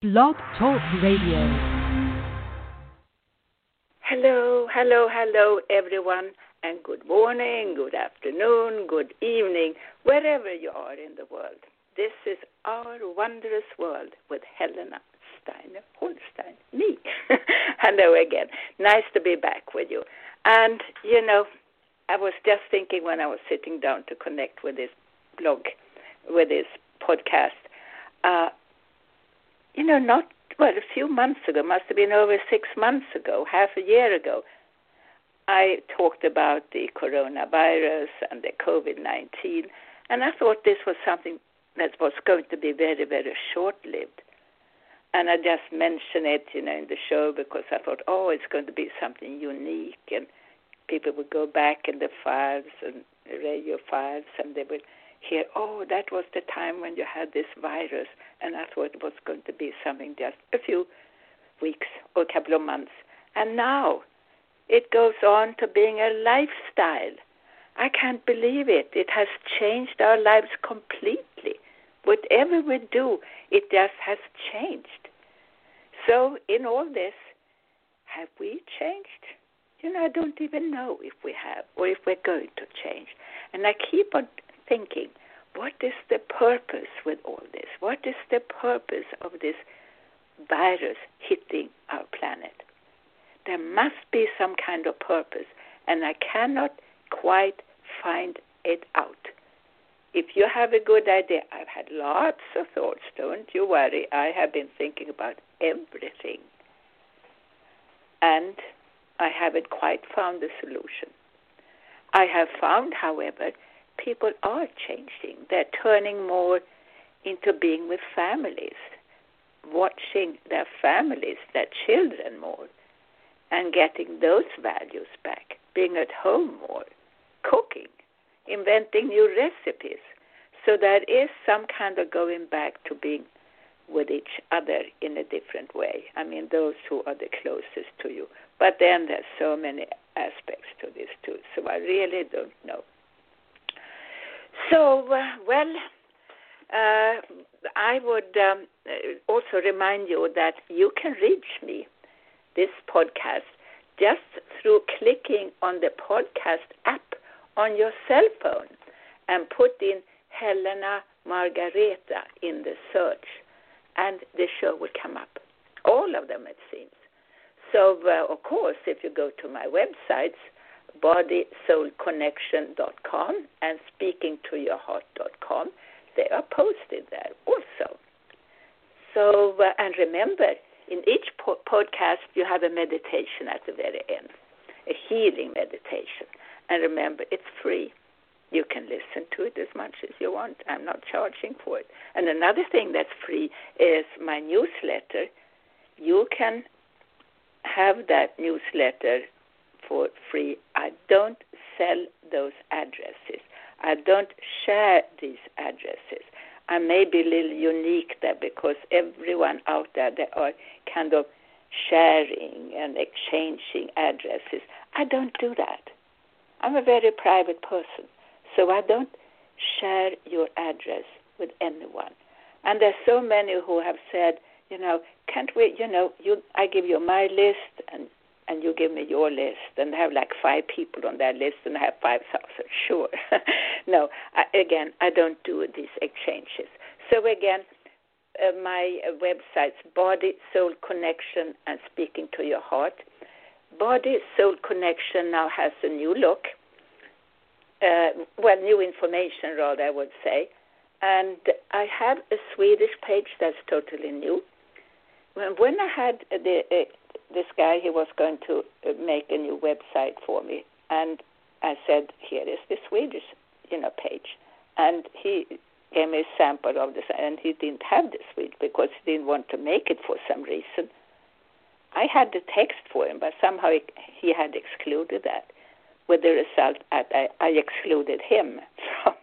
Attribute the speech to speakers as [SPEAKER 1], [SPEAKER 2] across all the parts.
[SPEAKER 1] Blog Talk Radio.
[SPEAKER 2] Hello, hello, hello, everyone, and good morning, good afternoon, good evening, wherever you are in the world. This is our wondrous world with Helena Steiner Holstein, me. hello again. Nice to be back with you. And, you know, I was just thinking when I was sitting down to connect with this blog, with this podcast, uh, you know, not, well, a few months ago, must have been over six months ago, half a year ago, I talked about the coronavirus and the COVID 19, and I thought this was something that was going to be very, very short lived. And I just mentioned it, you know, in the show because I thought, oh, it's going to be something unique, and people would go back in the files and radio files, and they would hear, oh, that was the time when you had this virus, and I thought it was going to be something just a few weeks or a couple of months. And now it goes on to being a lifestyle. I can't believe it. It has changed our lives completely. Whatever we do, it just has changed. So, in all this, have we changed? You know, I don't even know if we have or if we're going to change. And I keep on thinking, what is the purpose with all this? What is the purpose of this virus hitting our planet? There must be some kind of purpose, and I cannot quite find it out. If you have a good idea, I've had lots of thoughts, don't you worry. I have been thinking about everything. And I haven't quite found the solution. I have found, however, people are changing. They're turning more into being with families, watching their families, their children more, and getting those values back, being at home more, cooking, inventing new recipes. So there is some kind of going back to being with each other in a different way. I mean, those who are the closest to you. But then there's so many aspects to this too. So I really don't know. So, well, uh, I would um, also remind you that you can reach me, this podcast, just through clicking on the podcast app on your cell phone and put in Helena Margareta in the search, and the show will come up. All of them, it seems. So, uh, of course, if you go to my websites, bodysoulconnection.com and speakingtoyourheart.com. They are posted there also. So, uh, and remember, in each po- podcast, you have a meditation at the very end, a healing meditation. And remember, it's free. You can listen to it as much as you want. I'm not charging for it. And another thing that's free is my newsletter. You can have that newsletter for free. I don't sell those addresses. I don't share these addresses. I may be a little unique there because everyone out there they are kind of sharing and exchanging addresses. I don't do that. I'm a very private person, so I don't share your address with anyone. And there's so many who have said, you know, can't we, you know, you I give you my list and and you give me your list and have like five people on that list and I have 5,000. Sure. no, I, again, I don't do these exchanges. So again, uh, my uh, websites, Body, Soul Connection, and Speaking to Your Heart. Body, Soul Connection now has a new look. Uh, well, new information, rather, I would say. And I have a Swedish page that's totally new. When I had the uh, this guy he was going to uh, make a new website for me, and I said, "Here is the Swedish, you know, page," and he gave me a sample of this, and he didn't have the Swedish because he didn't want to make it for some reason. I had the text for him, but somehow he, had excluded that. With the result, I, I excluded him from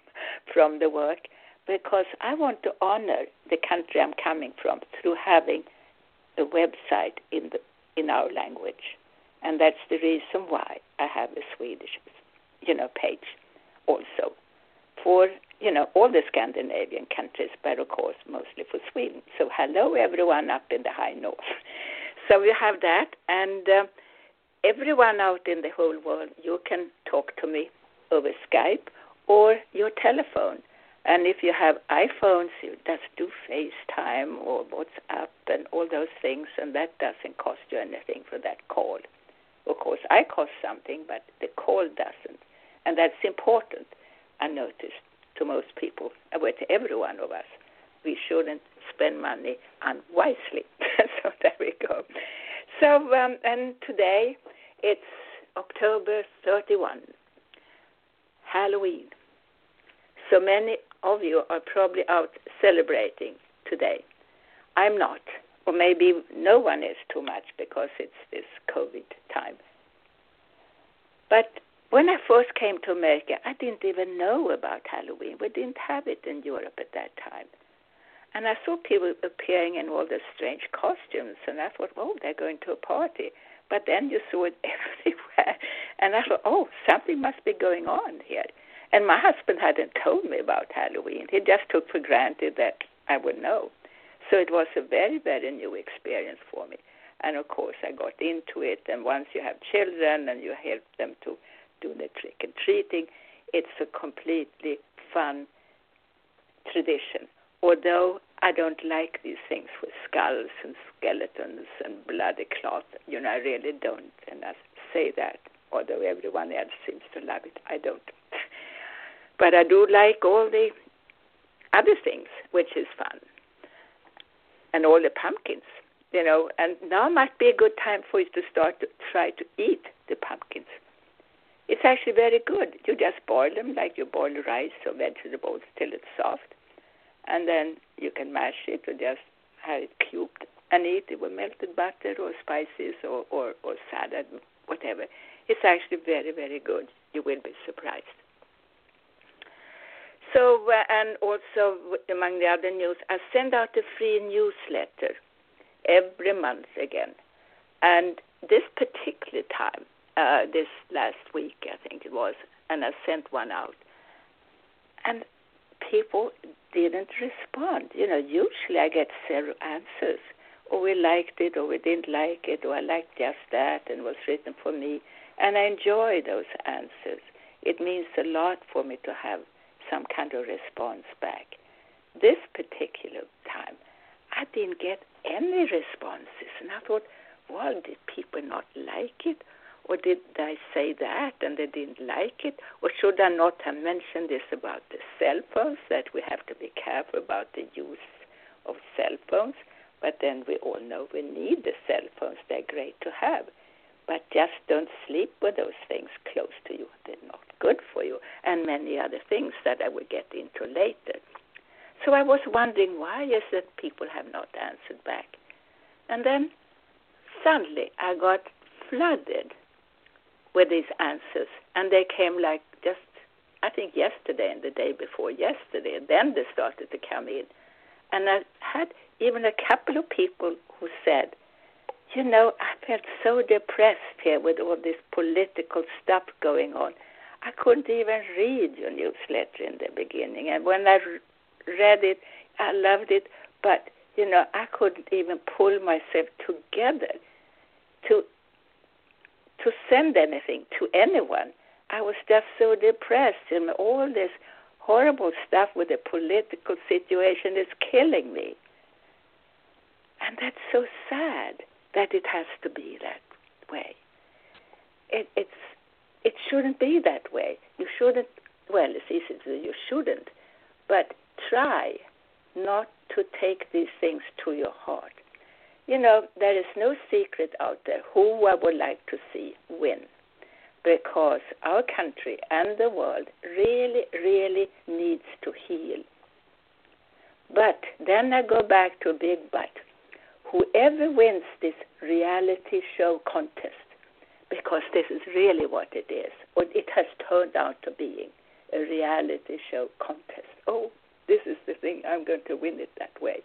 [SPEAKER 2] from the work because I want to honor the country I'm coming from through having a website in the in our language. And that's the reason why I have a Swedish, you know, page also for, you know, all the Scandinavian countries, but of course, mostly for Sweden. So, hello, everyone up in the high north. So, we have that, and uh, everyone out in the whole world, you can talk to me over Skype or your telephone. And if you have iPhones, you just do FaceTime or WhatsApp and all those things, and that doesn't cost you anything for that call. Of course, I cost something, but the call doesn't. And that's important, I noticed, to most people, well, to every one of us. We shouldn't spend money unwisely. so there we go. So, um, and today it's October 31, Halloween. So many of you are probably out celebrating today. I'm not, or maybe no one is too much because it's this COVID time. But when I first came to America, I didn't even know about Halloween. We didn't have it in Europe at that time. And I saw people appearing in all the strange costumes, and I thought, oh, they're going to a party. But then you saw it everywhere, and I thought, oh, something must be going on here. And my husband hadn't told me about Halloween. He just took for granted that I would know. So it was a very, very new experience for me. And of course, I got into it. And once you have children and you help them to do the trick and treating, it's a completely fun tradition although I don't like these things with skulls and skeletons and bloody cloth, you know, I really don't. And I say that, although everyone else seems to love it, I don't. But I do like all the other things, which is fun, and all the pumpkins, you know. And now might be a good time for you to start to try to eat the pumpkins. It's actually very good. You just boil them like you boil rice or vegetables till it's soft and then you can mash it or just have it cubed and eat it with melted butter or spices or, or, or salad, whatever. It's actually very, very good. You will be surprised. So, uh, and also among the other news, I send out a free newsletter every month again. And this particular time, uh, this last week, I think it was, and I sent one out. And people didn't respond. You know, usually I get zero answers. Or we liked it, or we didn't like it, or I liked just that and was written for me. And I enjoy those answers. It means a lot for me to have some kind of response back. This particular time, I didn't get any responses. And I thought, well, did people not like it? Or did I say that and they didn't like it? Or should I not have mentioned this about the cell phones, that we have to be careful about the use of cell phones? But then we all know we need the cell phones, they're great to have. But just don't sleep with those things close to you, they're not good for you, and many other things that I will get into later. So I was wondering why is it people have not answered back? And then suddenly I got flooded with these answers, and they came like just I think yesterday and the day before yesterday. And then they started to come in, and I had even a couple of people who said, "You know, I felt so depressed here with all this political stuff going on. I couldn't even read your newsletter in the beginning, and when I read it, I loved it, but." You know, I couldn't even pull myself together to to send anything to anyone. I was just so depressed, and all this horrible stuff with the political situation is killing me. And that's so sad that it has to be that way. It, it's it shouldn't be that way. You shouldn't. Well, it's easy to you shouldn't, but try not to take these things to your heart. You know, there is no secret out there who I would like to see win because our country and the world really, really needs to heal. But then I go back to big but. Whoever wins this reality show contest, because this is really what it is, what it has turned out to being a reality show contest. Oh, this is the thing, I'm going to win it that way.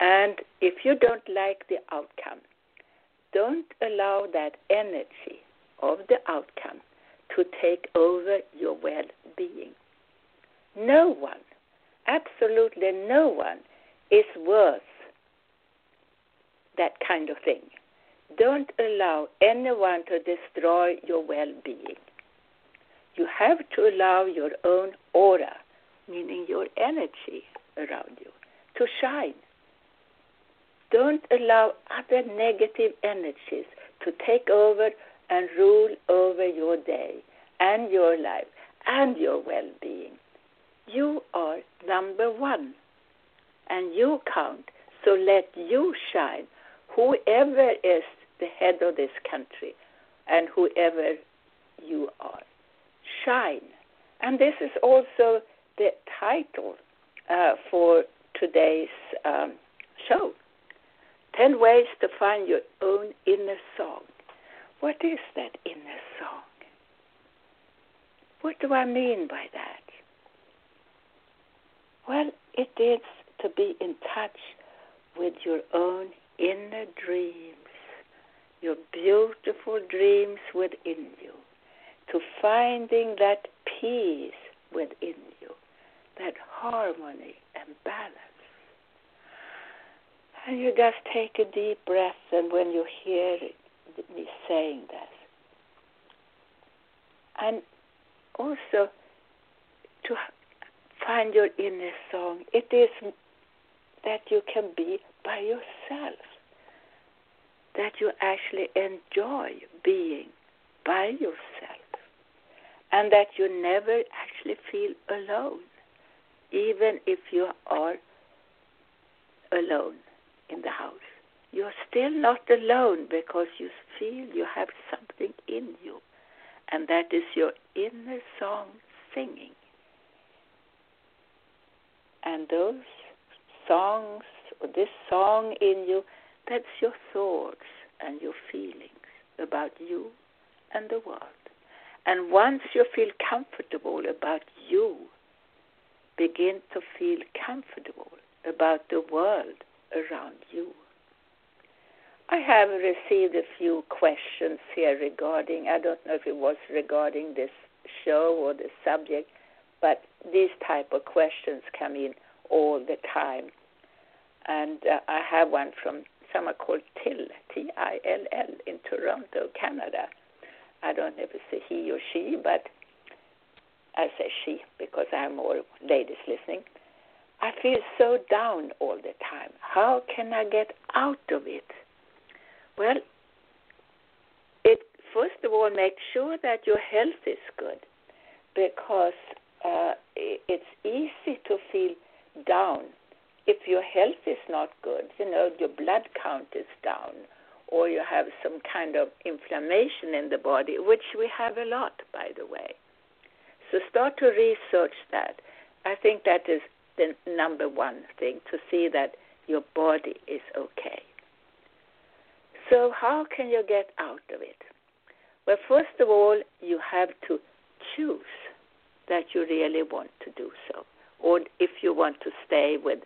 [SPEAKER 2] And if you don't like the outcome, don't allow that energy of the outcome to take over your well being. no one, absolutely no one, is worth that kind of thing. Don't allow anyone to destroy your well being. You have to allow your own aura, meaning your energy around you, to shine. Don't allow other negative energies to take over and rule over your day and your life and your well being. You are number one and you count, so let you shine. Whoever is the head of this country and whoever you are, shine. And this is also the title uh, for today's um, show 10 ways to find your own inner song. What is that inner song? What do I mean by that? Well, it is to be in touch with your own inner dreams, your beautiful dreams within you, to finding that peace within you, that harmony and balance. And you just take a deep breath, and when you hear me saying that, and also to find your inner song, it is that you can be by yourself, that you actually enjoy being by yourself, and that you never actually feel alone, even if you are alone in the house. You're still not alone because you feel you have something in you, and that is your inner song singing. And those songs, or this song in you, that's your thoughts and your feelings about you and the world. And once you feel comfortable about you, begin to feel comfortable about the world around you. I have received a few questions here regarding, I don't know if it was regarding this show or the subject, but these type of questions come in all the time. And uh, I have one from someone called Till, T I L L, in Toronto, Canada. I don't know if it's he or she, but I say she because I have more ladies listening. I feel so down all the time. How can I get out of it? Well, it first of all make sure that your health is good, because uh, it's easy to feel down if your health is not good. You know, your blood count is down, or you have some kind of inflammation in the body, which we have a lot, by the way. So start to research that. I think that is the number one thing to see that your body is okay. So, how can you get out of it? Well, first of all, you have to choose that you really want to do so, or if you want to stay with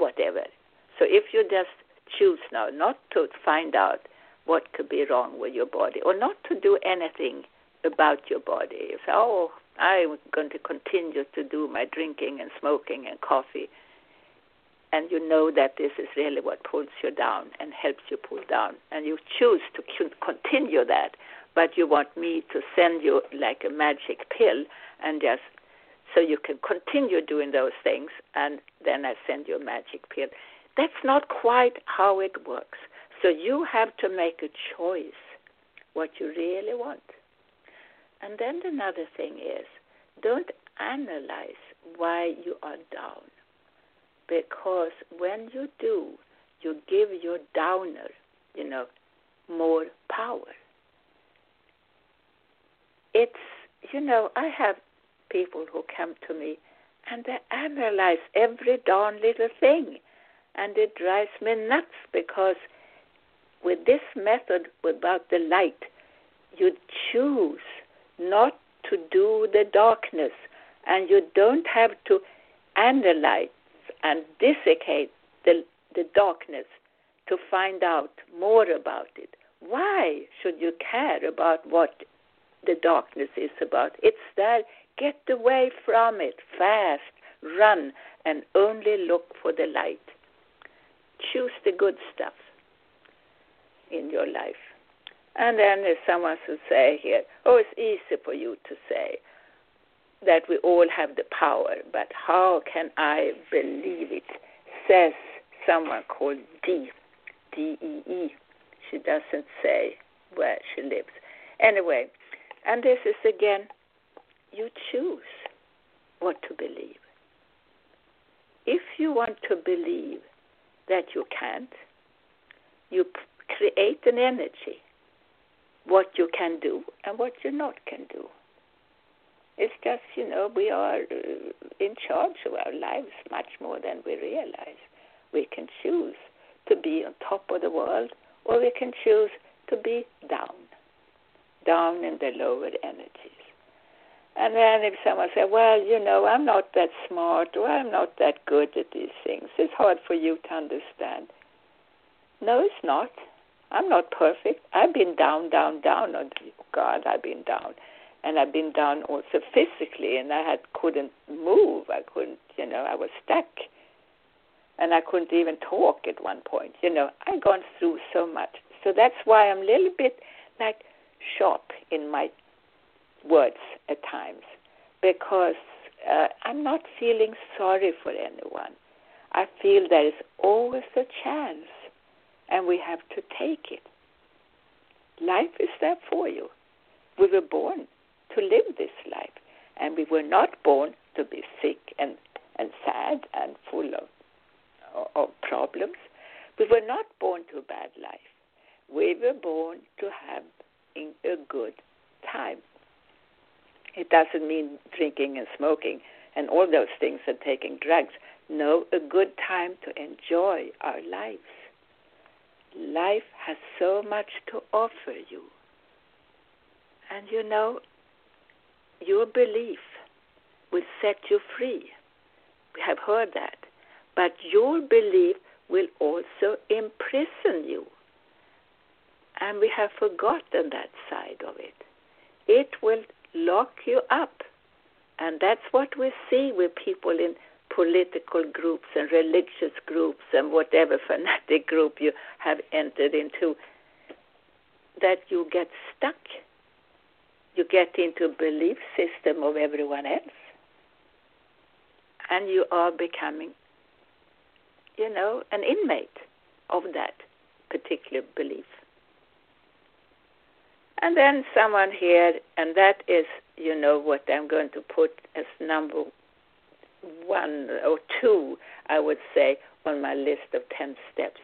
[SPEAKER 2] whatever. So, if you just choose now not to find out what could be wrong with your body, or not to do anything about your body, you say, oh, I'm going to continue to do my drinking and smoking and coffee. And you know that this is really what pulls you down and helps you pull down. And you choose to continue that, but you want me to send you like a magic pill and just so you can continue doing those things, and then I send you a magic pill. That's not quite how it works. So you have to make a choice what you really want. And then another thing is don't analyze why you are down. Because when you do, you give your downer, you know, more power. It's, you know, I have people who come to me and they analyze every darn little thing. And it drives me nuts because with this method without the light, you choose not to do the darkness, and you don't have to analyze and dissecate the, the darkness to find out more about it. Why should you care about what the darkness is about. It's that get away from it fast, run, and only look for the light. Choose the good stuff in your life. And then there's someone who say here, oh, it's easy for you to say that we all have the power, but how can I believe it? Says someone called D, D E E. She doesn't say where she lives. Anyway, and this is again, you choose what to believe. If you want to believe that you can't, you create an energy what you can do and what you not can do. It's just, you know, we are uh, in charge of our lives much more than we realize. We can choose to be on top of the world or we can choose to be down, down in the lower energies. And then if someone says, well, you know, I'm not that smart or I'm not that good at these things, it's hard for you to understand. No, it's not. I'm not perfect. I've been down, down, down. Oh, God, I've been down. And I've been down also physically, and I had couldn't move. I couldn't, you know, I was stuck. And I couldn't even talk at one point. You know, I've gone through so much. So that's why I'm a little bit like sharp in my words at times because uh, I'm not feeling sorry for anyone. I feel there is always a chance and we have to take it. Life is there for you. We were born to live this life, and we were not born to be sick and, and sad and full of, of problems. We were not born to a bad life. We were born to have a good time. It doesn't mean drinking and smoking and all those things and taking drugs. No, a good time to enjoy our lives. Life has so much to offer you. And you know, your belief will set you free. We have heard that. But your belief will also imprison you. And we have forgotten that side of it. It will lock you up. And that's what we see with people in political groups and religious groups and whatever fanatic group you have entered into, that you get stuck. You get into a belief system of everyone else. And you are becoming, you know, an inmate of that particular belief. And then someone here, and that is, you know, what I'm going to put as number one or two, I would say, on my list of 10 steps.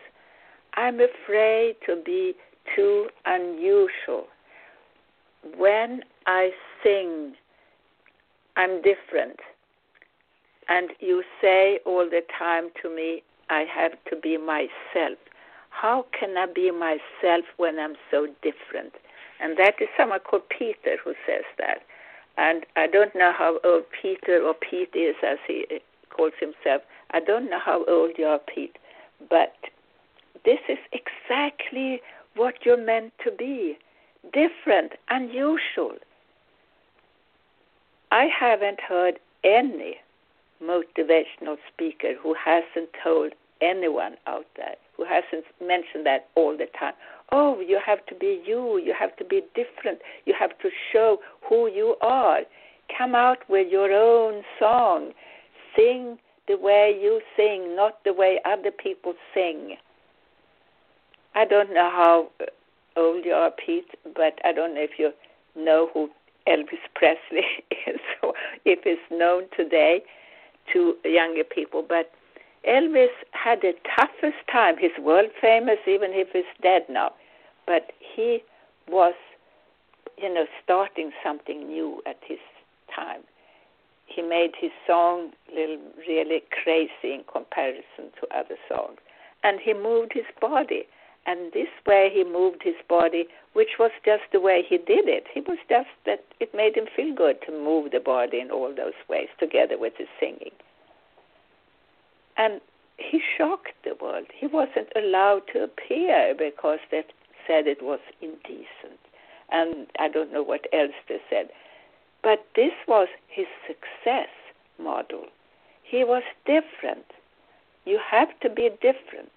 [SPEAKER 2] I'm afraid to be too unusual. When I sing, I'm different. And you say all the time to me, I have to be myself. How can I be myself when I'm so different? And that is someone called Peter who says that. And I don't know how old Peter or Pete is, as he calls himself. I don't know how old you are, Pete, but this is exactly what you're meant to be different, unusual. I haven't heard any motivational speaker who hasn't told anyone out there, who hasn't mentioned that all the time. Oh, you have to be you. You have to be different. You have to show who you are. Come out with your own song. Sing the way you sing, not the way other people sing. I don't know how old you are, Pete, but I don't know if you know who Elvis Presley is, or if it's known today to younger people. But Elvis had the toughest time. He's world famous, even if he's dead now. But he was, you know, starting something new at his time. He made his song little really crazy in comparison to other songs, and he moved his body. And this way, he moved his body, which was just the way he did it. He was just that it made him feel good to move the body in all those ways together with his singing. And he shocked the world. He wasn't allowed to appear because they said it was indecent. and I don't know what else they said. But this was his success model. He was different. You have to be different.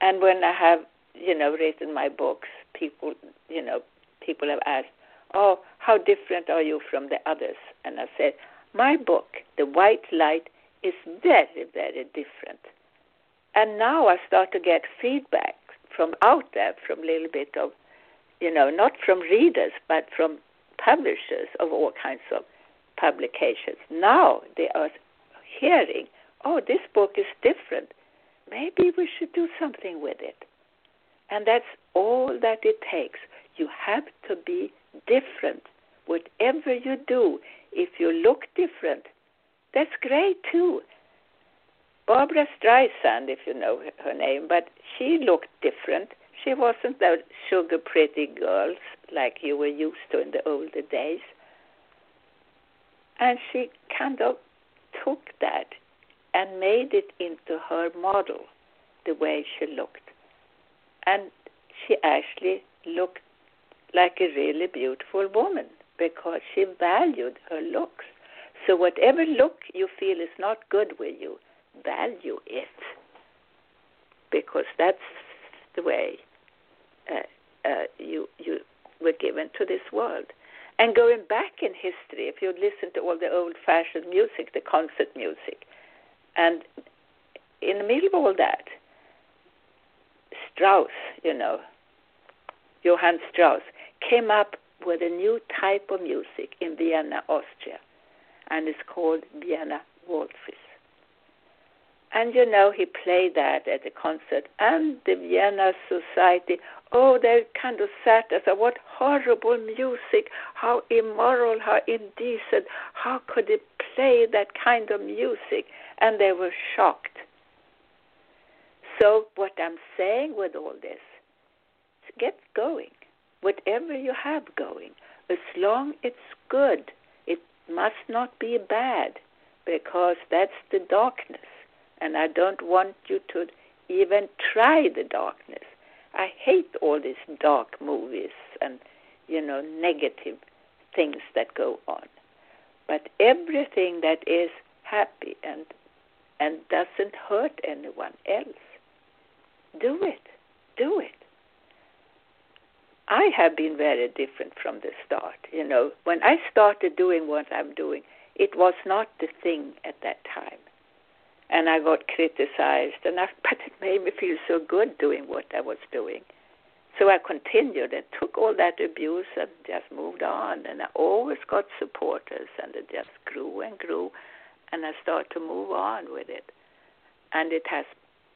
[SPEAKER 2] And when I have, you know, written my books, people, you know, people have asked, "Oh, how different are you from the others?" And I said, "My book, The White Light, is very, very different." And now I start to get feedback from out there, from a little bit of, you know, not from readers, but from publishers of all kinds of publications. Now they are hearing, oh, this book is different. Maybe we should do something with it. And that's all that it takes. You have to be different. Whatever you do, if you look different, that's great too. Barbra Streisand, if you know her name, but she looked different. She wasn't those sugar pretty girls like you were used to in the older days. And she kind of took that and made it into her model, the way she looked. And she actually looked like a really beautiful woman because she valued her looks. So, whatever look you feel is not good with you, value it because that's the way uh, uh, you you were given to this world. And going back in history, if you listen to all the old-fashioned music, the concert music, and in the middle of all that, Strauss, you know, Johann Strauss, came up with a new type of music in Vienna, Austria, and it's called Vienna waltzes. And you know, he played that at the concert, and the Vienna Society, oh, they kind of sat and said, What horrible music, how immoral, how indecent, how could he play that kind of music? And they were shocked. So, what I'm saying with all this, get going. Whatever you have going, as long it's good, must not be bad, because that's the darkness and I don't want you to even try the darkness. I hate all these dark movies and, you know, negative things that go on. But everything that is happy and and doesn't hurt anyone else, do it. Do it. I have been very different from the start. You know, when I started doing what I'm doing, it was not the thing at that time and I got criticized, and I, but it made me feel so good doing what I was doing. So I continued and took all that abuse and just moved on, and I always got supporters, and it just grew and grew, and I started to move on with it, and it has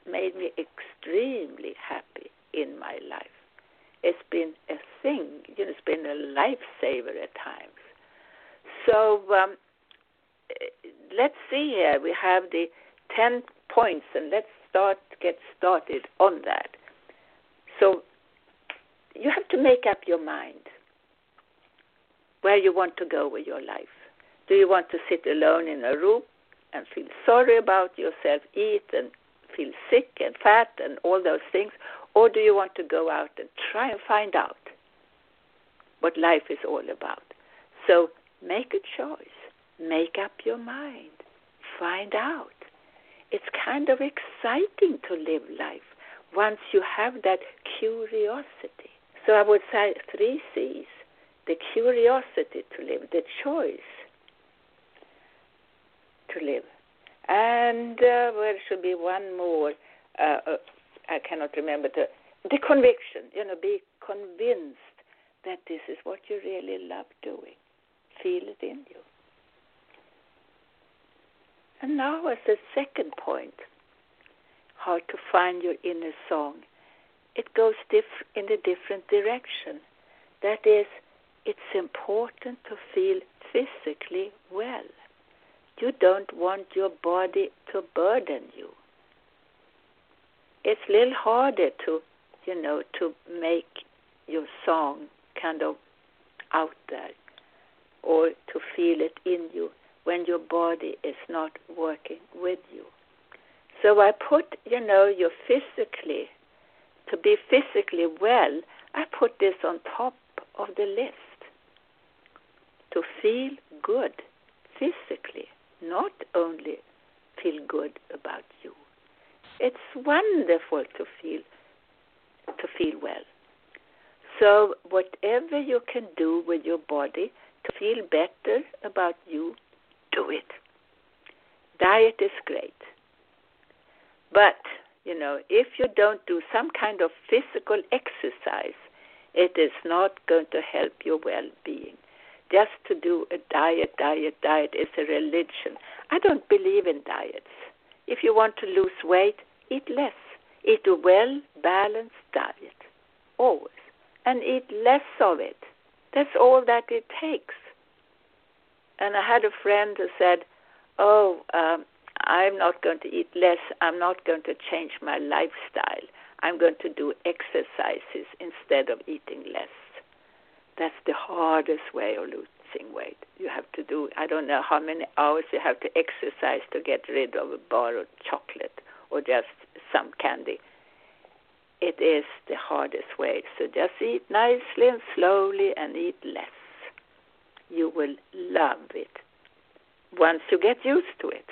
[SPEAKER 2] made me extremely happy in my life. It's been a thing, you know, it's been a lifesaver at times. So um, let's see here. We have the 10 points, and let's start get started on that. So you have to make up your mind where you want to go with your life. Do you want to sit alone in a room and feel sorry about yourself, eat and feel sick and fat and all those things? Or do you want to go out and try and find out what life is all about? So make a choice, make up your mind, find out it's kind of exciting to live life once you have that curiosity. So I would say three C's the curiosity to live, the choice to live. And uh, there should be one more. Uh, uh, I cannot remember the the conviction. You know, be convinced that this is what you really love doing. Feel it in you. And now, as a second point, how to find your inner song, it goes diff- in a different direction. That is, it's important to feel physically well. You don't want your body to burden you. It's a little harder to, you know, to make your song kind of out there or to feel it in you when your body is not working with you. So I put, you know, you physically, to be physically well, I put this on top of the list to feel good physically, not only feel good about you. It's wonderful to feel to feel well. So whatever you can do with your body to feel better about you, do it. Diet is great. But, you know, if you don't do some kind of physical exercise, it is not going to help your well being. Just to do a diet, diet, diet is a religion. I don't believe in diets. If you want to lose weight, eat less. Eat a well balanced diet, always. And eat less of it. That's all that it takes. And I had a friend who said, Oh, um, I'm not going to eat less. I'm not going to change my lifestyle. I'm going to do exercises instead of eating less. That's the hardest way of losing weight. You have to do, I don't know how many hours you have to exercise to get rid of a bar of chocolate or just some candy. It is the hardest way. So just eat nicely and slowly and eat less. You will love it once you get used to it.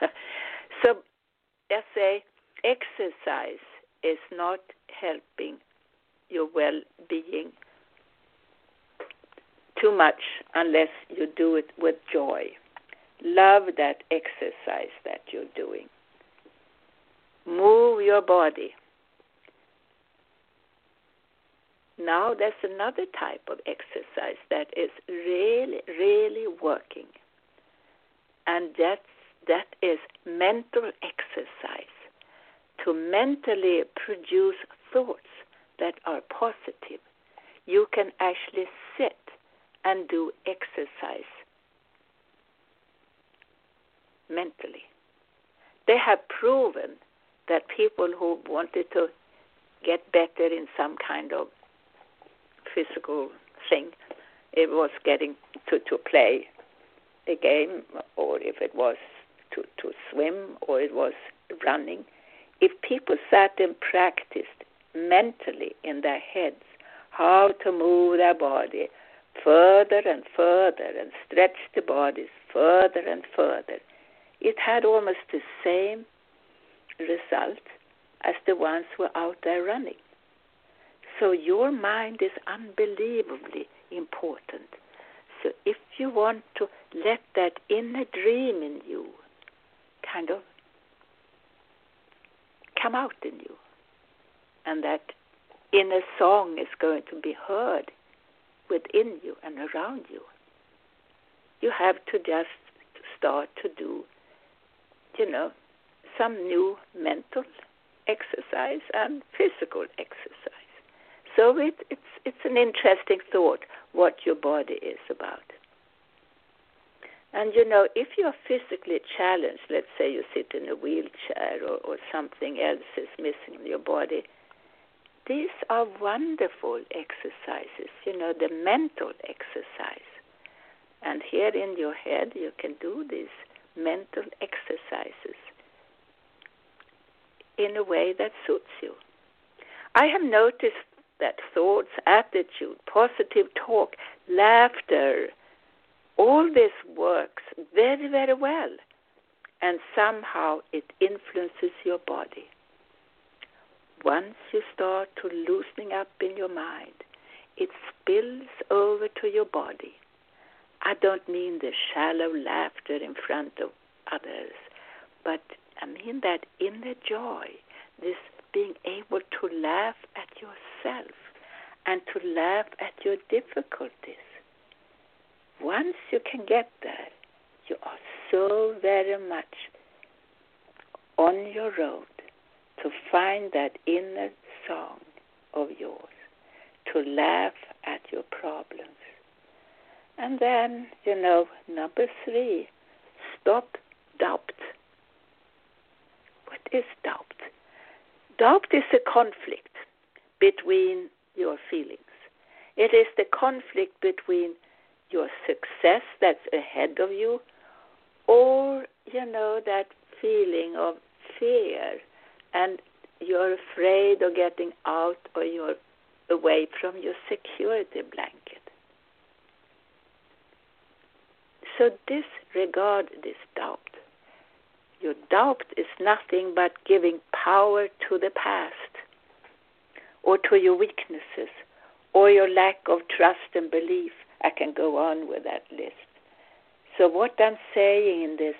[SPEAKER 2] so, let's say exercise is not helping your well being too much unless you do it with joy. Love that exercise that you're doing. Move your body. Now, there's another type of exercise that is really, really working, and that's, that is mental exercise to mentally produce thoughts that are positive. You can actually sit and do exercise mentally. They have proven that people who wanted to get better in some kind of physical thing, it was getting to, to play a game, or if it was to, to swim, or it was running. If people sat and practiced mentally in their heads how to move their body further and further and stretch the bodies further and further, it had almost the same result as the ones who are out there running. So your mind is unbelievably important. So if you want to let that inner dream in you kind of come out in you, and that inner song is going to be heard within you and around you, you have to just start to do, you know, some new mental exercise and physical exercise. So it, it's it's an interesting thought what your body is about. And you know, if you're physically challenged, let's say you sit in a wheelchair or, or something else is missing in your body, these are wonderful exercises, you know, the mental exercise. And here in your head, you can do these mental exercises in a way that suits you. I have noticed that thoughts, attitude, positive talk, laughter, all this works very, very well. And somehow it influences your body. Once you start to loosening up in your mind, it spills over to your body. I don't mean the shallow laughter in front of others, but I mean that inner joy, this being able to laugh at yourself and to laugh at your difficulties. Once you can get there, you are so very much on your road to find that inner song of yours, to laugh at your problems. And then, you know, number three, stop doubt. What is doubt? Doubt is a conflict between your feelings. It is the conflict between your success that's ahead of you or, you know, that feeling of fear and you're afraid of getting out or you're away from your security blanket. So disregard this doubt. Your doubt is nothing but giving power to the past or to your weaknesses or your lack of trust and belief. I can go on with that list. So, what I'm saying in this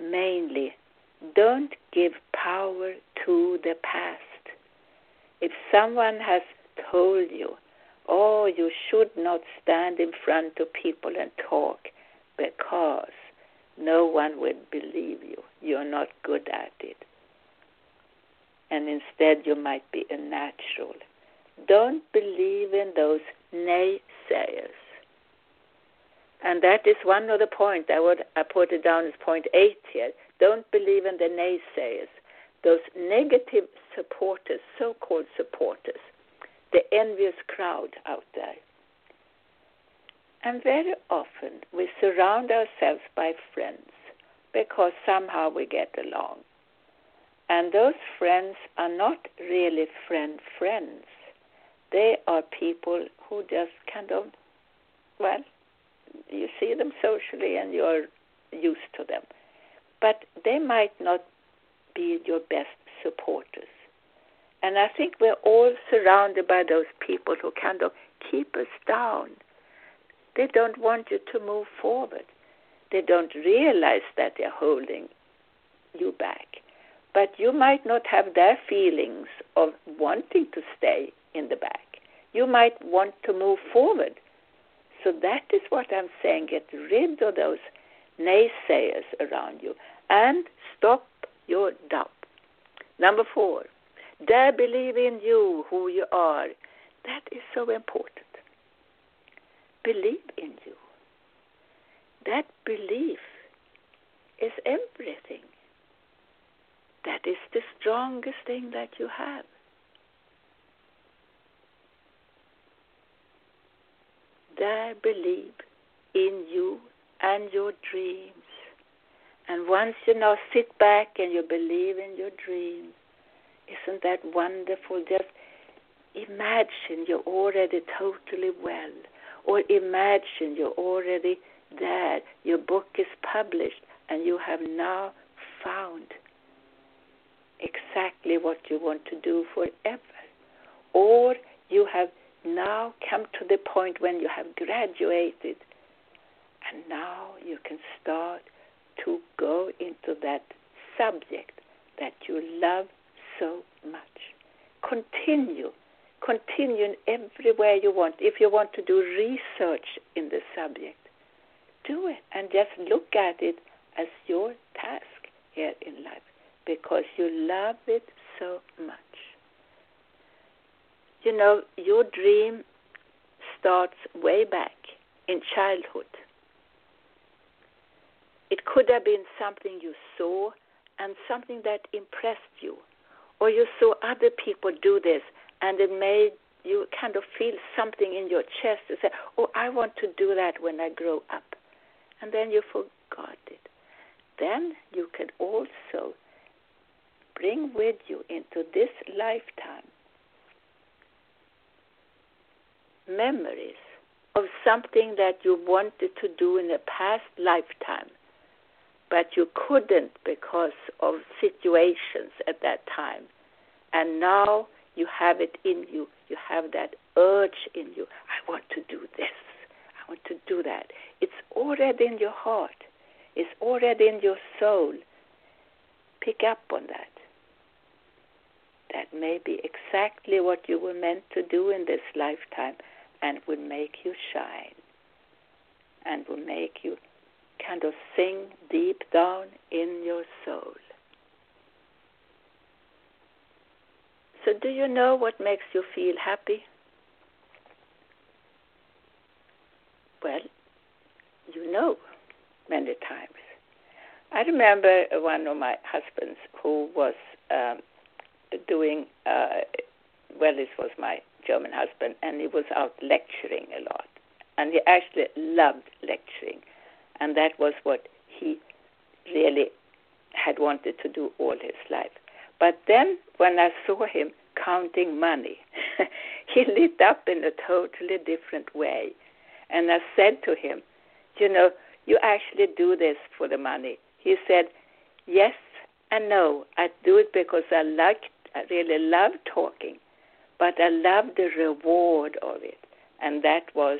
[SPEAKER 2] mainly, don't give power to the past. If someone has told you, oh, you should not stand in front of people and talk because no one will believe you, you're not good at it. And instead, you might be a natural. Don't believe in those naysayers. And that is one of the points. I would I put it down as point eight here. Don't believe in the naysayers, those negative supporters, so-called supporters, the envious crowd out there. And very often we surround ourselves by friends because somehow we get along. And those friends are not really friend friends. They are people who just kind of, well, you see them socially and you're used to them. But they might not be your best supporters. And I think we're all surrounded by those people who kind of keep us down. They don't want you to move forward. They don't realize that they're holding you back. But you might not have their feelings of wanting to stay in the back. You might want to move forward so that is what I'm saying. Get rid of those naysayers around you and stop your doubt. Number four, dare believe in you, who you are. That is so important. Believe in you. That belief is everything. That is the strongest thing that you have. dare believe in you and your dreams. And once you now sit back and you believe in your dreams, isn't that wonderful? Just imagine you're already totally well, or imagine you're already there. Your book is published, and you have now found exactly what you want to do forever. Or you have now come to the point when you have graduated and now you can start to go into that subject that you love so much. Continue. Continue in everywhere you want. If you want to do research in the subject, do it and just look at it as your task here in life because you love it so much. You know, your dream starts way back in childhood. It could have been something you saw and something that impressed you, or you saw other people do this and it made you kind of feel something in your chest to say, Oh, I want to do that when I grow up. And then you forgot it. Then you can also bring with you into this lifetime memories of something that you wanted to do in a past lifetime, but you couldn't because of situations at that time. And now you have it in you. You have that urge in you. I want to do this. I want to do that. It's already in your heart, it's already in your soul. Pick up on that. That may be exactly what you were meant to do in this lifetime and will make you shine and will make you kind of sing deep down in your soul. So, do you know what makes you feel happy? Well, you know many times. I remember one of my husbands who was um, doing, uh, well, this was my German husband, and he was out lecturing a lot. And he actually loved lecturing. And that was what he really had wanted to do all his life. But then when I saw him counting money, he lit up in a totally different way. And I said to him, You know, you actually do this for the money. He said, Yes and no. I do it because I like I really love talking, but I love the reward of it. And that was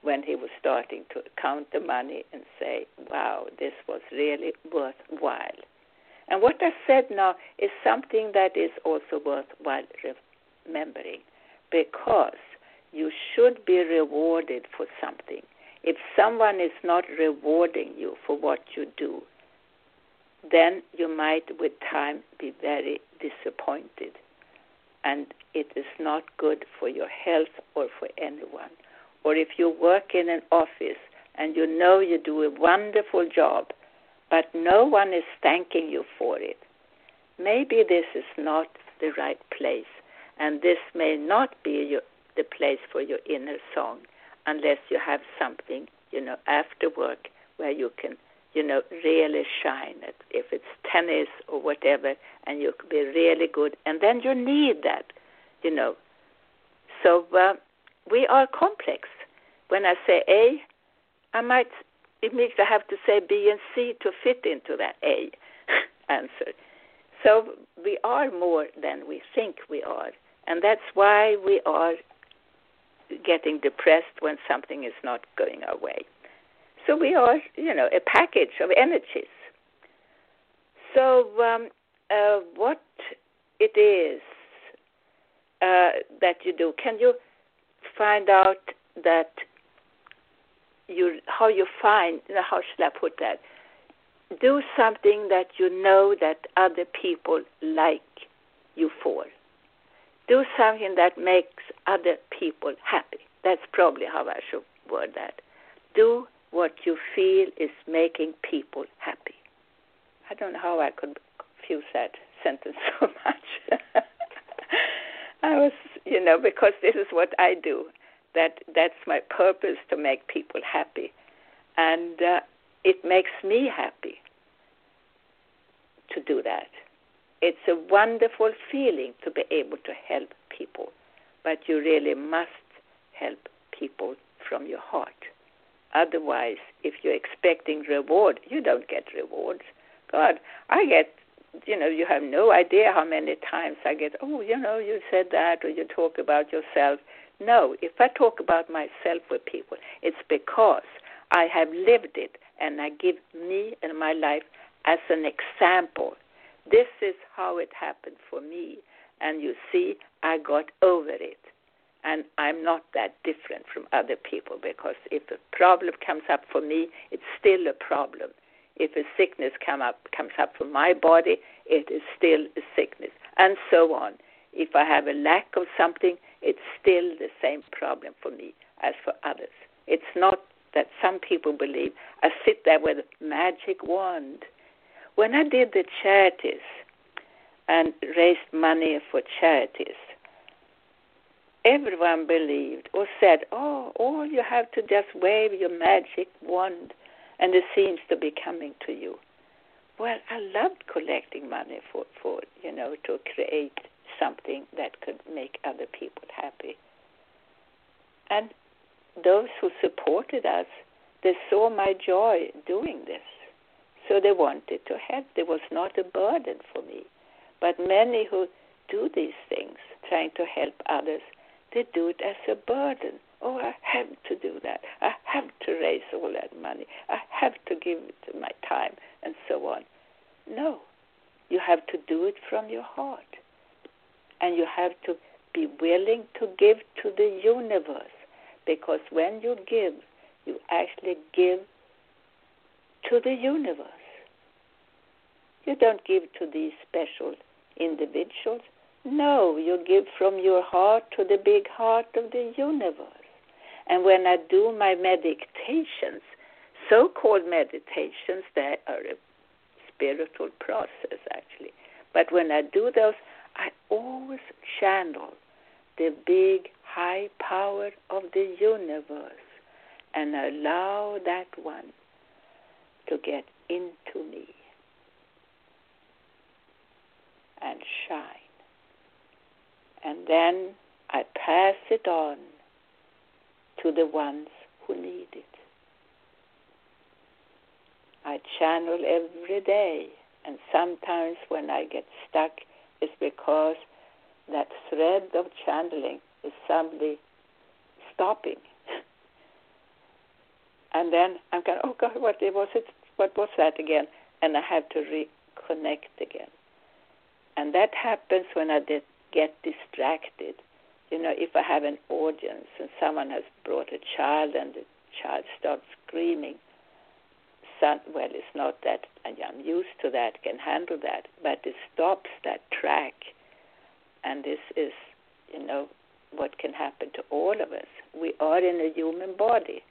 [SPEAKER 2] when he was starting to count the money and say, Wow, this was really worthwhile. And what I said now is something that is also worthwhile remembering because you should be rewarded for something. If someone is not rewarding you for what you do, then you might with time be very disappointed. And it is not good for your health or for anyone. Or if you work in an office and you know you do a wonderful job, but no one is thanking you for it, maybe this is not the right place. And this may not be your, the place for your inner song unless you have something, you know, after work where you can, you know, really shine it. If it's tennis or whatever, and you can be really good, and then you need that, you know. So uh, we are complex. When I say A, I might immediately have to say B and C to fit into that A answer. So we are more than we think we are. And that's why we are getting depressed when something is not going our way. So we are, you know, a package of energies. So um, uh, what it is uh, that you do, can you find out that you how you find how should I put that? Do something that you know that other people like you for do something that makes other people happy. That's probably how I should word that. Do what you feel is making people happy. I don't know how I could confuse that sentence so much. I was, you know, because this is what I do. That that's my purpose to make people happy, and uh, it makes me happy to do that. It's a wonderful feeling to be able to help people, but you really must help people from your heart. Otherwise, if you're expecting reward, you don't get rewards. God, I get, you know, you have no idea how many times I get, oh, you know, you said that, or you talk about yourself. No, if I talk about myself with people, it's because I have lived it and I give me and my life as an example this is how it happened for me. And you see, I got over it. And I'm not that different from other people because if a problem comes up for me, it's still a problem. If a sickness come up, comes up for my body, it is still a sickness, and so on. If I have a lack of something, it's still the same problem for me as for others. It's not that some people believe I sit there with a magic wand when I did the charities and raised money for charities, everyone believed or said, Oh, all you have to just wave your magic wand and it seems to be coming to you. Well, I loved collecting money for, for you know, to create something that could make other people happy. And those who supported us, they saw my joy doing this. So they wanted to help. There was not a burden for me. But many who do these things, trying to help others, they do it as a burden. Oh, I have to do that. I have to raise all that money. I have to give it my time, and so on. No, you have to do it from your heart. And you have to be willing to give to the universe. Because when you give, you actually give to the universe. You don't give to these special individuals. No, you give from your heart to the big heart of the universe. And when I do my meditations, so called meditations, they are a spiritual process actually. But when I do those, I always channel the big high power of the universe and allow that one to get into me. and shine. And then I pass it on to the ones who need it. I channel every day, and sometimes when I get stuck, it's because that thread of channeling is suddenly stopping. and then I'm going, oh God, what was it? What was that again? And I have to reconnect again. And that happens when I get distracted. You know, if I have an audience and someone has brought a child and the child starts screaming, son, well, it's not that I'm used to that, can handle that, but it stops that track. And this is, you know, what can happen to all of us. We are in a human body,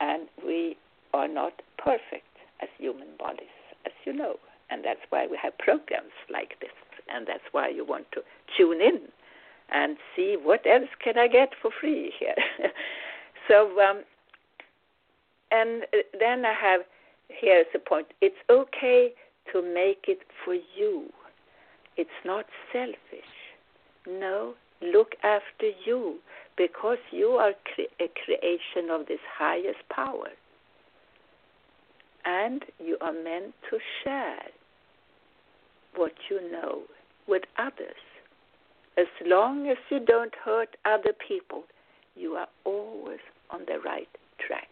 [SPEAKER 2] and we are not perfect as human bodies, as you know. And that's why we have programs like this, and that's why you want to tune in and see what else can I get for free here. so, um, and uh, then I have here's the point. It's okay to make it for you. It's not selfish. No, look after you because you are cre- a creation of this highest power. And you are meant to share what you know with others. As long as you don't hurt other people, you are always on the right track.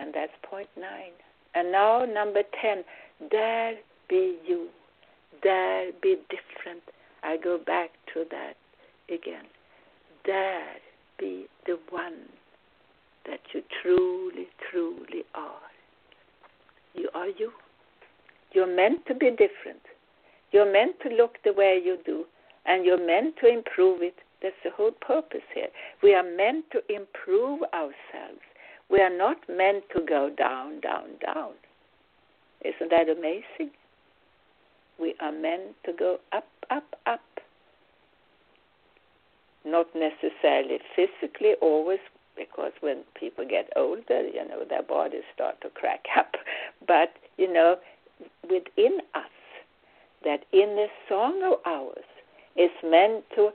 [SPEAKER 2] And that's point nine. And now, number 10, dare be you, dare be different I go back to that again. Dare be the one that you truly, truly are. You are you. You're meant to be different. You're meant to look the way you do, and you're meant to improve it. That's the whole purpose here. We are meant to improve ourselves. We are not meant to go down, down, down. Isn't that amazing? We are meant to go up, up, up. Not necessarily physically, always, because when people get older, you know, their bodies start to crack up. But, you know, within us, that inner song of ours is meant to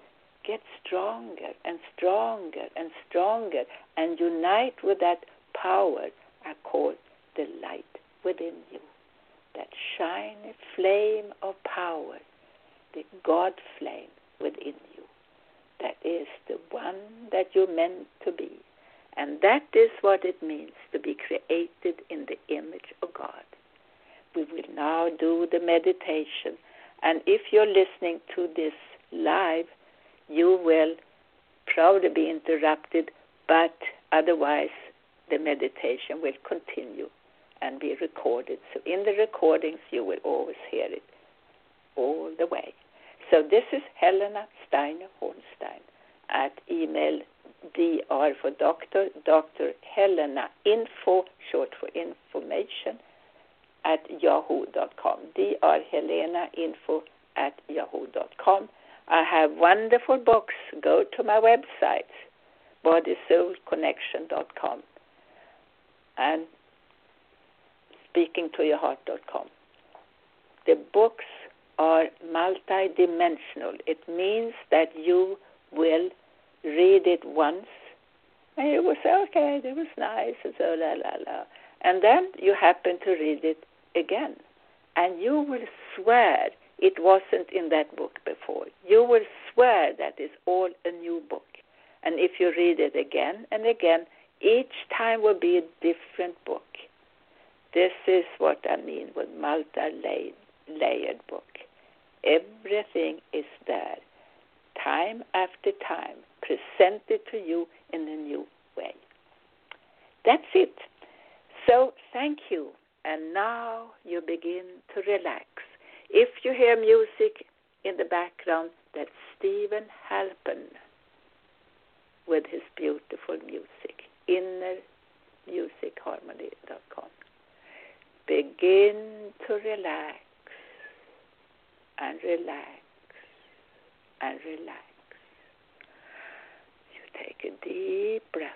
[SPEAKER 2] get stronger and stronger and stronger and unite with that power I call the light within you that shiny flame of power, the God flame within you. That is the one that you're meant to be. And that is what it means to be created in the image of God. We will now do the meditation. And if you're listening to this live, you will probably be interrupted, but otherwise the meditation will continue and be recorded. So in the recordings, you will always hear it all the way. So this is Helena Steiner Hornstein at email dr for doctor, Dr. Helena info, short for information, at yahoo.com. Dr. Helena info at yahoo.com. I have wonderful books. Go to my website, bodysoulconnection.com. And speakingtoyourheart.com. The books are multidimensional. It means that you will read it once and you will say, okay, that was nice, and so la la la. And then you happen to read it again. And you will swear it wasn't in that book before. You will swear that it's all a new book. And if you read it again and again, each time will be a different book. This is what I mean with multi-layered book. Everything is there, time after time, presented to you in a new way. That's it. So thank you. And now you begin to relax. If you hear music in the background, that's Steven Halpern with his beautiful music, innermusicharmony.com begin to relax and relax and relax. You take a deep breath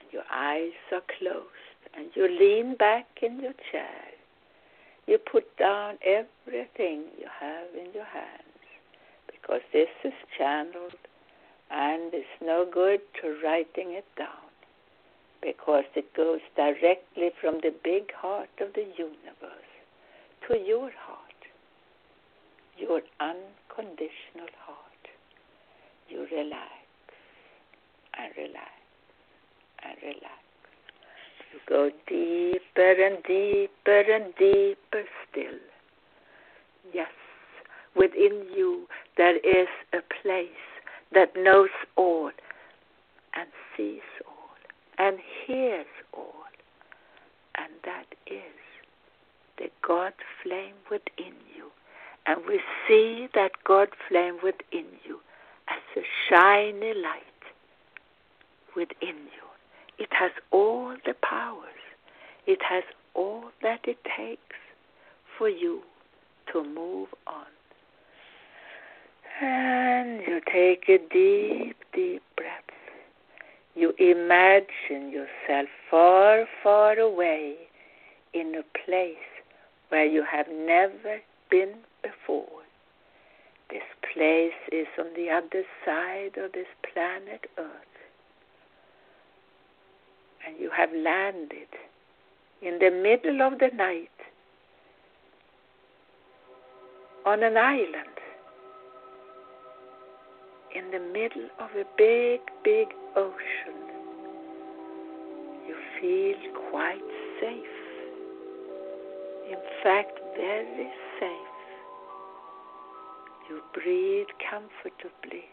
[SPEAKER 2] and your eyes are closed and you lean back in your chair. You put down everything you have in your hands because this is channeled and it's no good to writing it down. because it goes directly from the big heart of the universe to your heart, your unconditional heart. You relax and relax and relax. You go deeper and deeper and deeper still. Yes, within you there is a place that knows all and sees all and hears all, and that is the God flame within you. And we see that God flame within you as a shiny light within you. It has all the powers. It has all that it takes for you to move on. And you take a deep, deep breath. You imagine yourself far, far away in a place where you have never been before. This place is on the other side of this planet Earth. And you have landed in the middle of the night on an island in the middle of a big, big ocean. You feel quite safe. In fact, very safe. You breathe comfortably.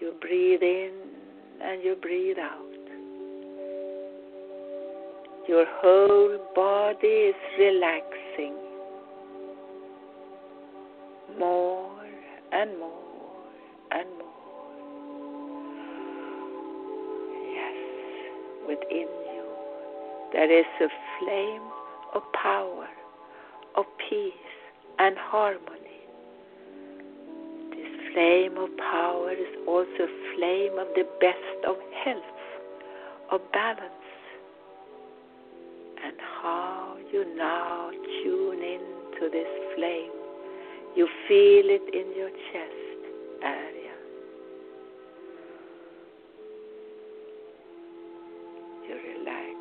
[SPEAKER 2] You breathe in and you breathe out. Your whole body is relaxing more and more and more. Yes, within you there is a flame of power, of peace and harmony. This flame of power is also a flame of the best of health, of balance, how you now tune into this flame. You feel it in your chest area. You relax.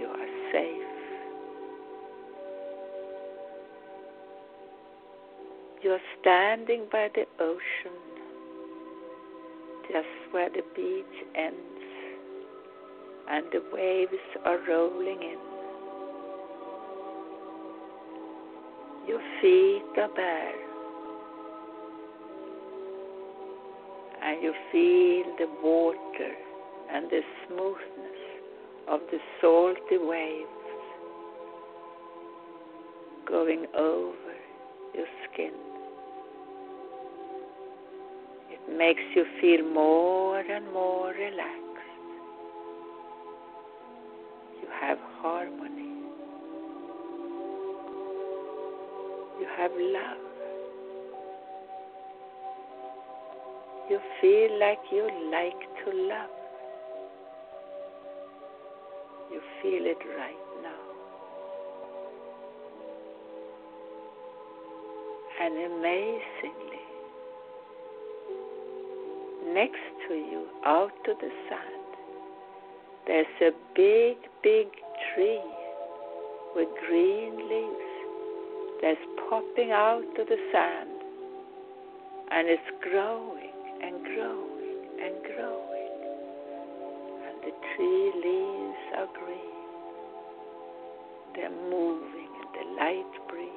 [SPEAKER 2] You are safe. You are standing by the ocean, just where the beach ends and the waves are rolling in. Your feet are bare, and you feel the water and the smoothness of the salty waves going over your skin. It makes you feel more and more relaxed. Have love. You feel like you like to love. You feel it right now. And amazingly, next to you, out to the sand, there's a big, big tree with green leaves that's popping out of the sand and it's growing and growing and growing and the tree leaves are green. They're moving in the light breeze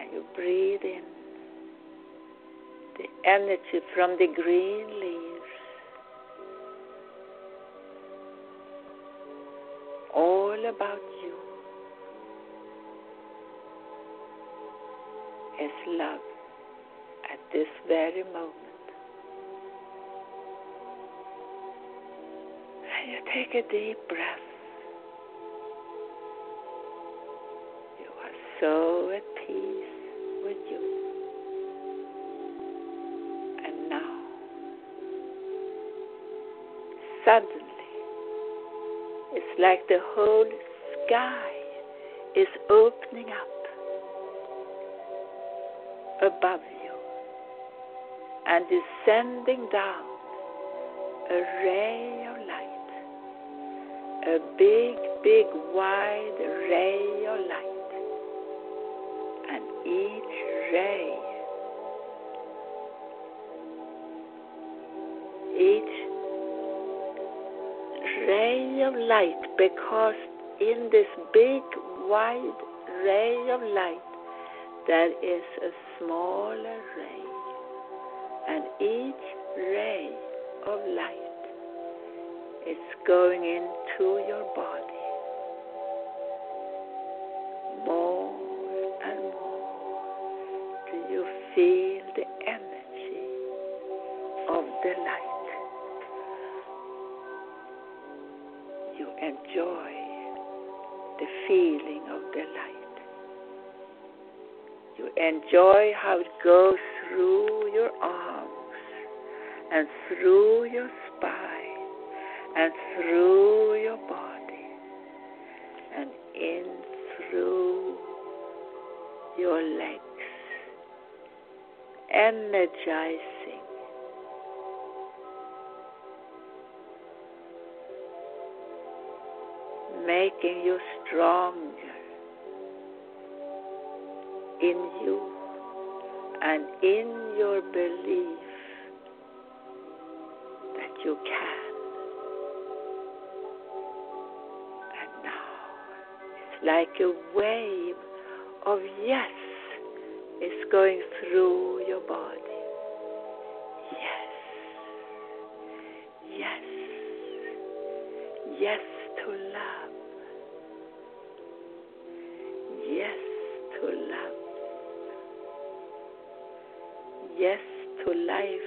[SPEAKER 2] and you breathe in the energy from the green leaves. All about you is love at this very moment. And you take a deep breath. You are so at peace with you. And now, suddenly, it's like the whole sky is opening up above you and is sending down a ray of light, a big, big, wide ray of light, and each ray, each ray of light, because in this big, wide ray of light, there is a smaller ray, and each ray of light is going into your body more and more. Do you feel the energy of the light? You enjoy the feeling of the light. Enjoy how it goes through your arms and through your spine and through your body and in through your legs, energizing. Making you stronger in you and in your belief that you can. And now it's like a wave of yes is going through your body. Yes. Yes. Yes to love. Life.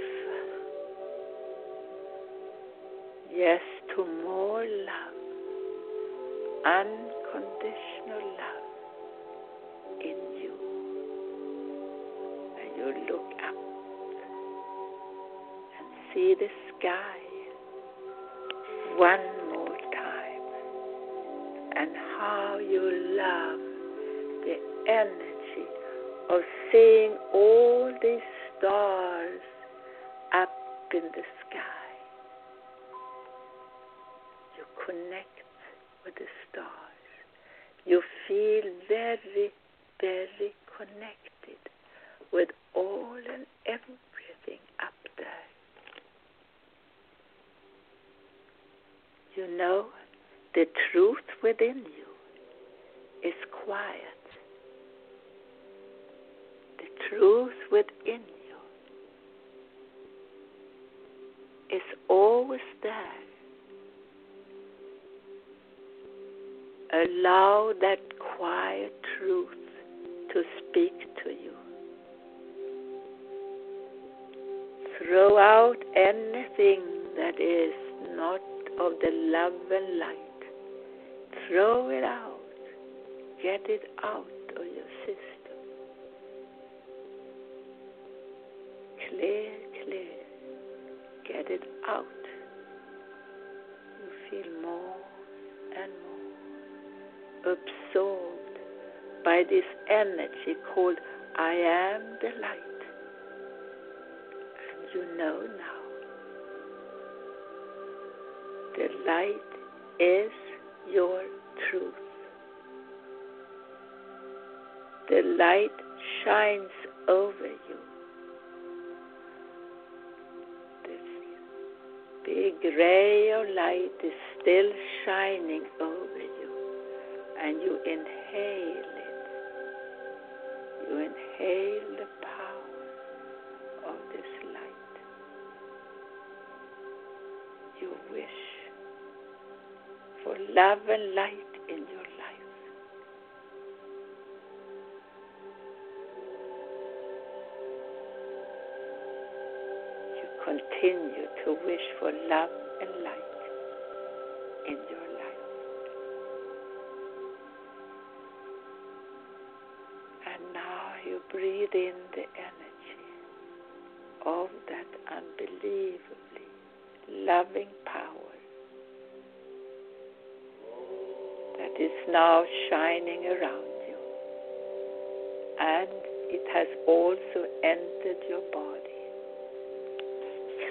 [SPEAKER 2] Know the truth within you is quiet. The truth within you is always there. Allow that quiet truth to speak to you. Throw out anything that is of the love and light. Throw it out. Get it out of your system. Clear, clear. Get it out. You feel more and more absorbed by this energy called I am the light. And you know now light is your truth. The light shines over you. This big ray of light is still shining over you, and you inhale it. You inhale the love and light in your life. You continue to wish for love and light in your life. And now you breathe in the energy of that unbelievably loving power is now shining around you. And it has also entered your body.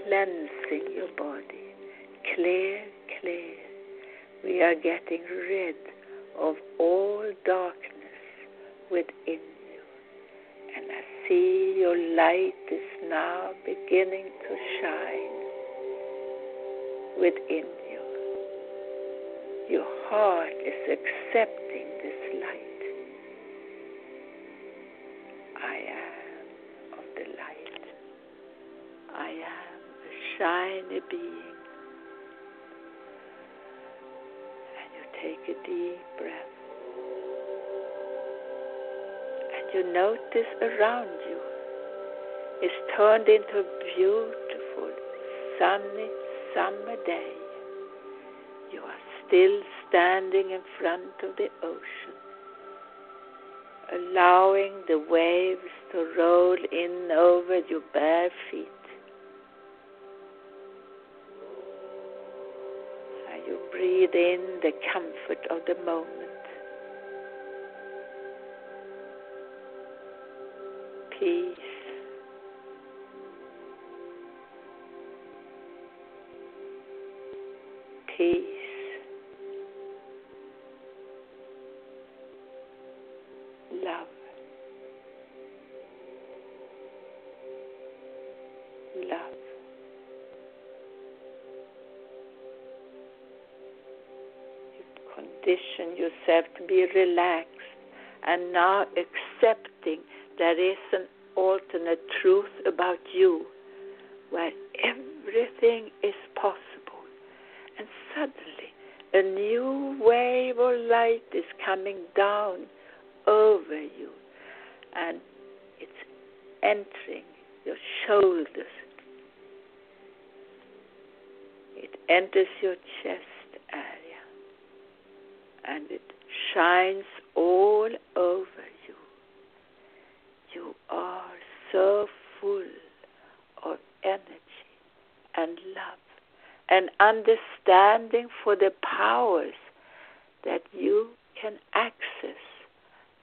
[SPEAKER 2] cleansing your body. Clear, clear. We are getting rid of all darkness within you. And I see your light is now beginning to shine within. Your heart is accepting this light. I am of the light. I am a shiny being. And you take a deep breath. And you notice around you is turned into a beautiful sunny summer day. You are still standing in front of the ocean, allowing the waves to roll in over your bare feet. And you breathe in the comfort of the moment. Peace. Peace. Relaxed and now accepting there is an alternate truth about you where everything is possible. And suddenly a new wave of light is coming down over you and it's entering your shoulders. It enters your chest area and it shines all over you. You are so full of energy and love and understanding for the powers that you can access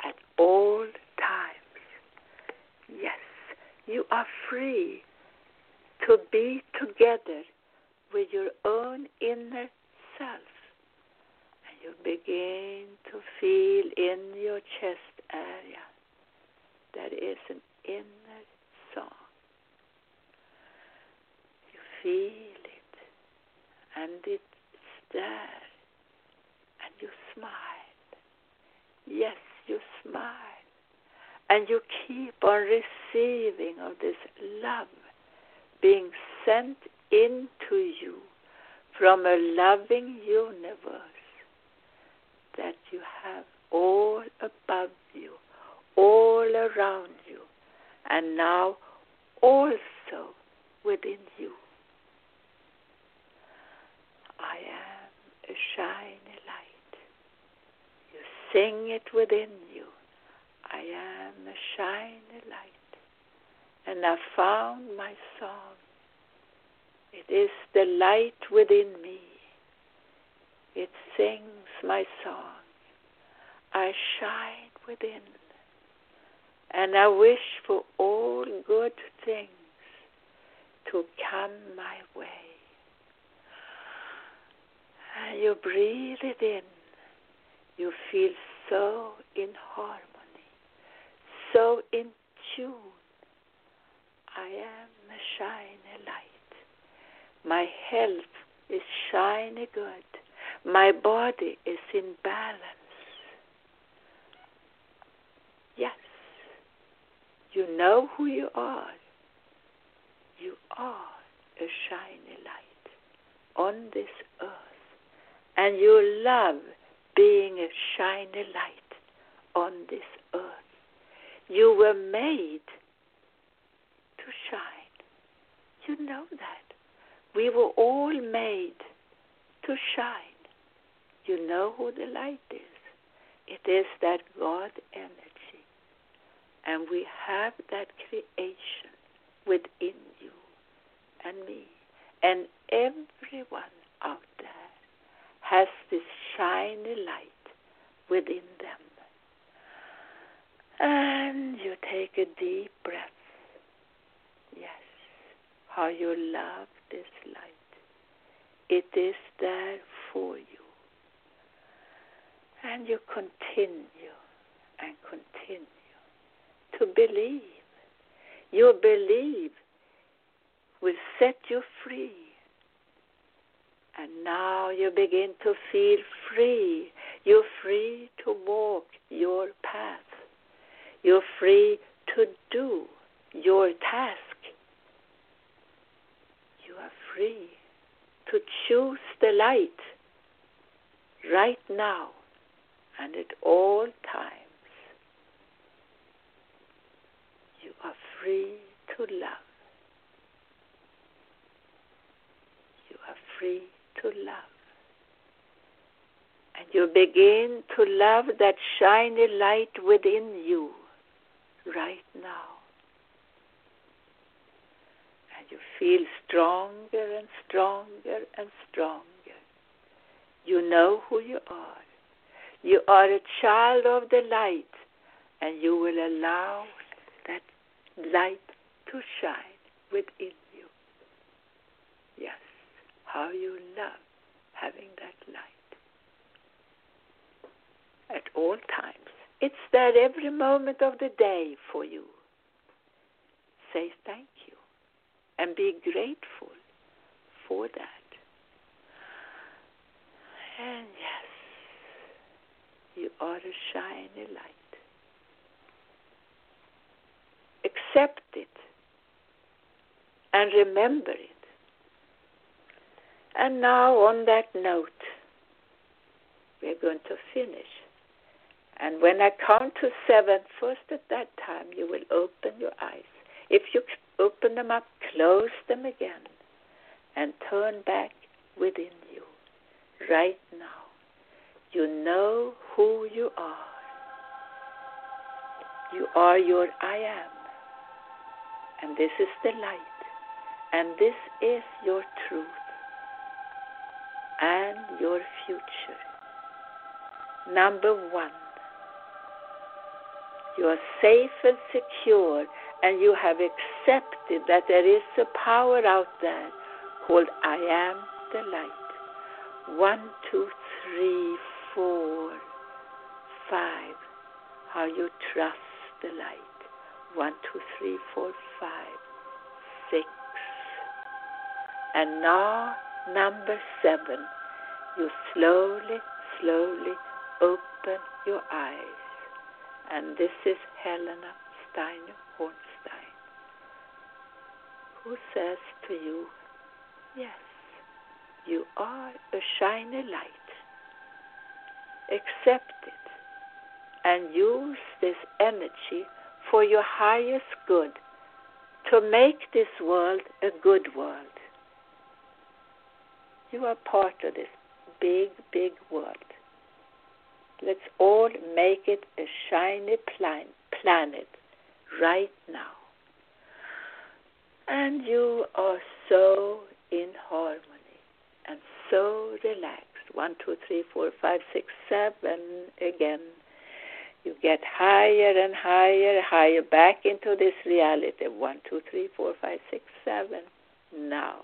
[SPEAKER 2] at all times. Yes, you are free to be together with your own inner self. You begin to feel in your chest area that is an inner song. You feel it, and it's there, and you smile. Yes, you smile and you keep on receiving of this love being sent into you from a loving universe that you have all above you, all around you, and now also within you. I am a shining light. You sing it within you. I am a shining light, and I found my song. It is the light within me. It sings my song. I shine within, and I wish for all good things to come my way. And you breathe it in. You feel so in harmony so in tune. I am a shiny light. My health is shiny good. My body is in balance. Yes, you know who you are. You are a shiny light on this earth. And you love being a shiny light on this earth. You were made to shine. You know that. We were all made to shine. You know who the light is. It is that God energy. And we have that creation within you and me. And everyone out there has this shiny light within them. And you take a deep breath. Yes. how you love this light. It is there for you. And you continue and continue to believe. Your belief will set you free. And now you begin to feel free. You're free to walk your path. You're free to do your task. You are free to choose the light right now and at all times. You are free to love. You are free to love. And you begin to love that shiny light within you right now. And you feel stronger and stronger and stronger. You know who you are. You are a child of the light, and you will allow that light to shine within you. Yes, how you love having that light. At all times. It's there every moment of the day for you. Say thank you and be grateful for that. And yes, you are a shiny light. Accept it and remember it. And now, on that note, we're going to finish. And when I count to seven, first at that time, you will open your eyes. If you open them up, close them again, and turn back within you right now. You know who you are. You are your I am. And this is the light. And this is your truth and your future. Number one, you are safe and secure, and you have accepted that there is a power out there called I am the light. One, two, three, four, five. How you trust the light. One, two, three, four, five, six. And now, number seven. You slowly, slowly open your eyes. And this is Helena Steiner Hornstein, who says to you, Yes, you are a shiny light. Accept it and use this energy for your highest good to make this world a good world. You are part of this big, big world. Let's all make it a shiny plan- planet right now. And you are so in harmony and so relaxed. One, two, three, four, five, six, seven again. You get higher and higher, higher back into this reality. One, two, three, four, five, six, seven. Now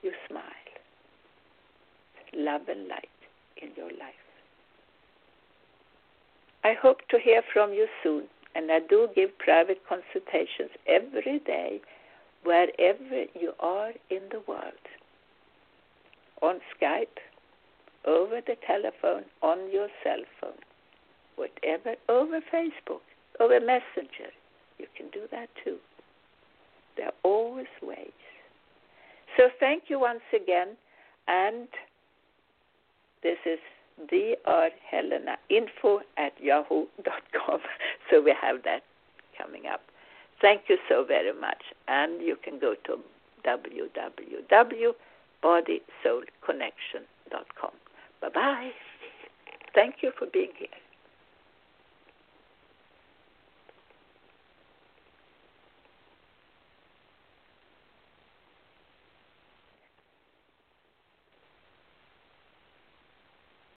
[SPEAKER 2] you smile. Love and light in your life. I hope to hear from you soon, and I do give private consultations every day wherever you are in the world on Skype, over the telephone, on your cell phone, whatever, over Facebook, over Messenger. You can do that too. There are always ways. So thank you once again, and this is drhelena info at yahoo.com. So we have that coming up. Thank you so very much. And you can go to www.bodysoulconnection.com. Bye bye. Thank you for being here.